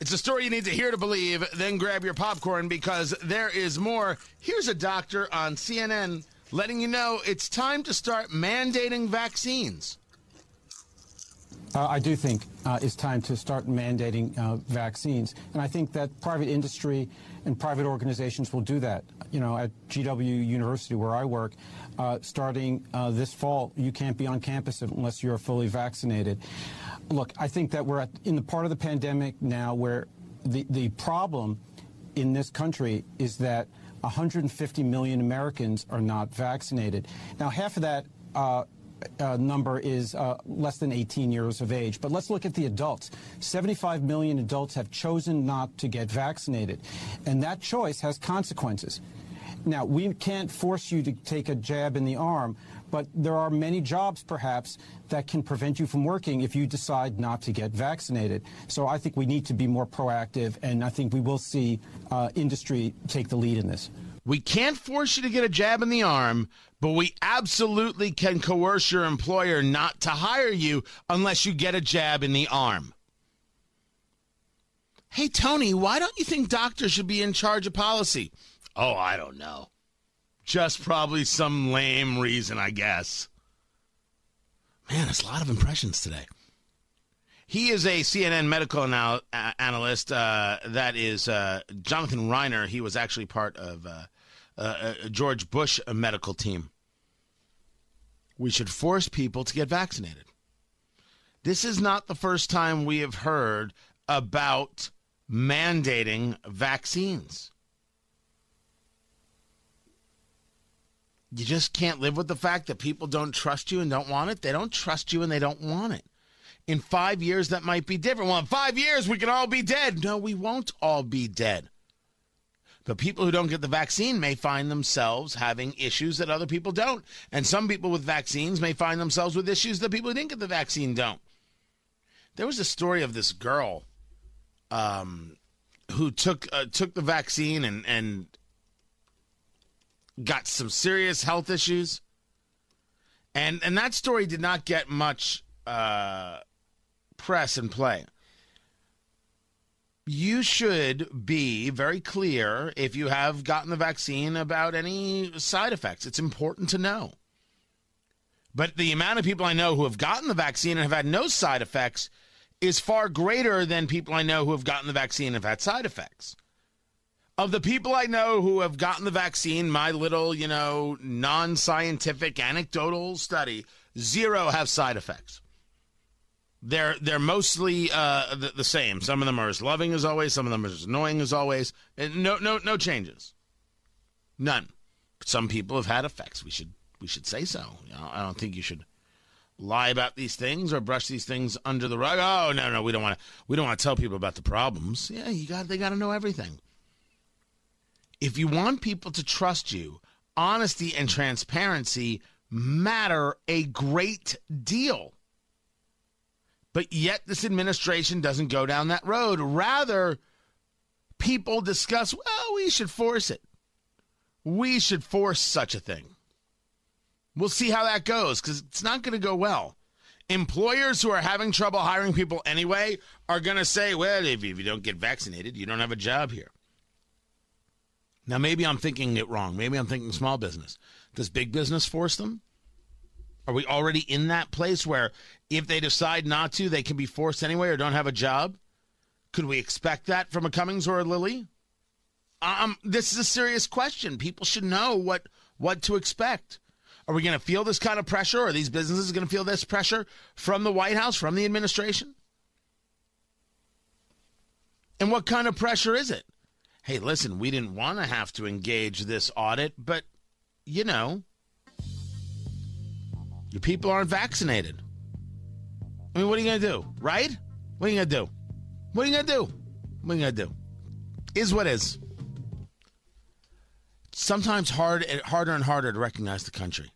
It's a story you need to hear to believe. Then grab your popcorn because there is more. Here's a doctor on CNN letting you know it's time to start mandating vaccines. Uh, I do think uh, it's time to start mandating uh, vaccines. And I think that private industry and private organizations will do that. You know, at GW University, where I work, uh, starting uh, this fall, you can't be on campus unless you're fully vaccinated. Look, I think that we're at, in the part of the pandemic now where the, the problem in this country is that 150 million Americans are not vaccinated. Now, half of that uh, number is uh, less than 18 years of age. But let's look at the adults. 75 million adults have chosen not to get vaccinated, and that choice has consequences. Now, we can't force you to take a jab in the arm, but there are many jobs, perhaps, that can prevent you from working if you decide not to get vaccinated. So I think we need to be more proactive, and I think we will see uh, industry take the lead in this. We can't force you to get a jab in the arm, but we absolutely can coerce your employer not to hire you unless you get a jab in the arm. Hey, Tony, why don't you think doctors should be in charge of policy? Oh, I don't know. Just probably some lame reason, I guess. Man, it's a lot of impressions today. He is a CNN medical anal- analyst. Uh, that is uh, Jonathan Reiner. He was actually part of uh, uh, uh George Bush medical team. We should force people to get vaccinated. This is not the first time we have heard about mandating vaccines. You just can't live with the fact that people don't trust you and don't want it. They don't trust you and they don't want it. In five years, that might be different. Well, in five years, we can all be dead. No, we won't all be dead. But people who don't get the vaccine may find themselves having issues that other people don't. And some people with vaccines may find themselves with issues that people who didn't get the vaccine don't. There was a story of this girl um, who took uh, took the vaccine and, and got some serious health issues. And and that story did not get much uh, press and play. You should be very clear if you have gotten the vaccine about any side effects. It's important to know. But the amount of people I know who have gotten the vaccine and have had no side effects is far greater than people I know who have gotten the vaccine and have had side effects of the people I know who have gotten the vaccine, my little, you know, non scientific anecdotal study, zero have side effects. They're they're mostly uh, the, the, same. Some of them are as loving as always. Some of them are as annoying as always. And no no no changes. None. Some people have had effects. We should we should say so. You know, I don't think you should lie about these things or brush these things under the rug. Oh no no we don't want to we don't want to tell people about the problems. Yeah, you got they got to know everything. If you want people to trust you, honesty and transparency matter a great deal. But yet, this administration doesn't go down that road. Rather, people discuss, well, we should force it. We should force such a thing. We'll see how that goes because it's not going to go well. Employers who are having trouble hiring people anyway are going to say, well, if you don't get vaccinated, you don't have a job here. Now, maybe I'm thinking it wrong. Maybe I'm thinking small business. Does big business force them? Are we already in that place where if they decide not to, they can be forced anyway or don't have a job? Could we expect that from a Cummins or a Lilly? Um, this is a serious question. People should know what what to expect. Are we going to feel this kind of pressure? Are these businesses going to feel this pressure from the White House, from the administration? And what kind of pressure is it? hey, listen, we didn't want to have to engage this audit, but, you know, your people aren't vaccinated. I mean, what are you going to do, right? What are you going to do? What are you going to do? What are you going to do? Is what is. Sometimes hard, harder and harder to recognize the country.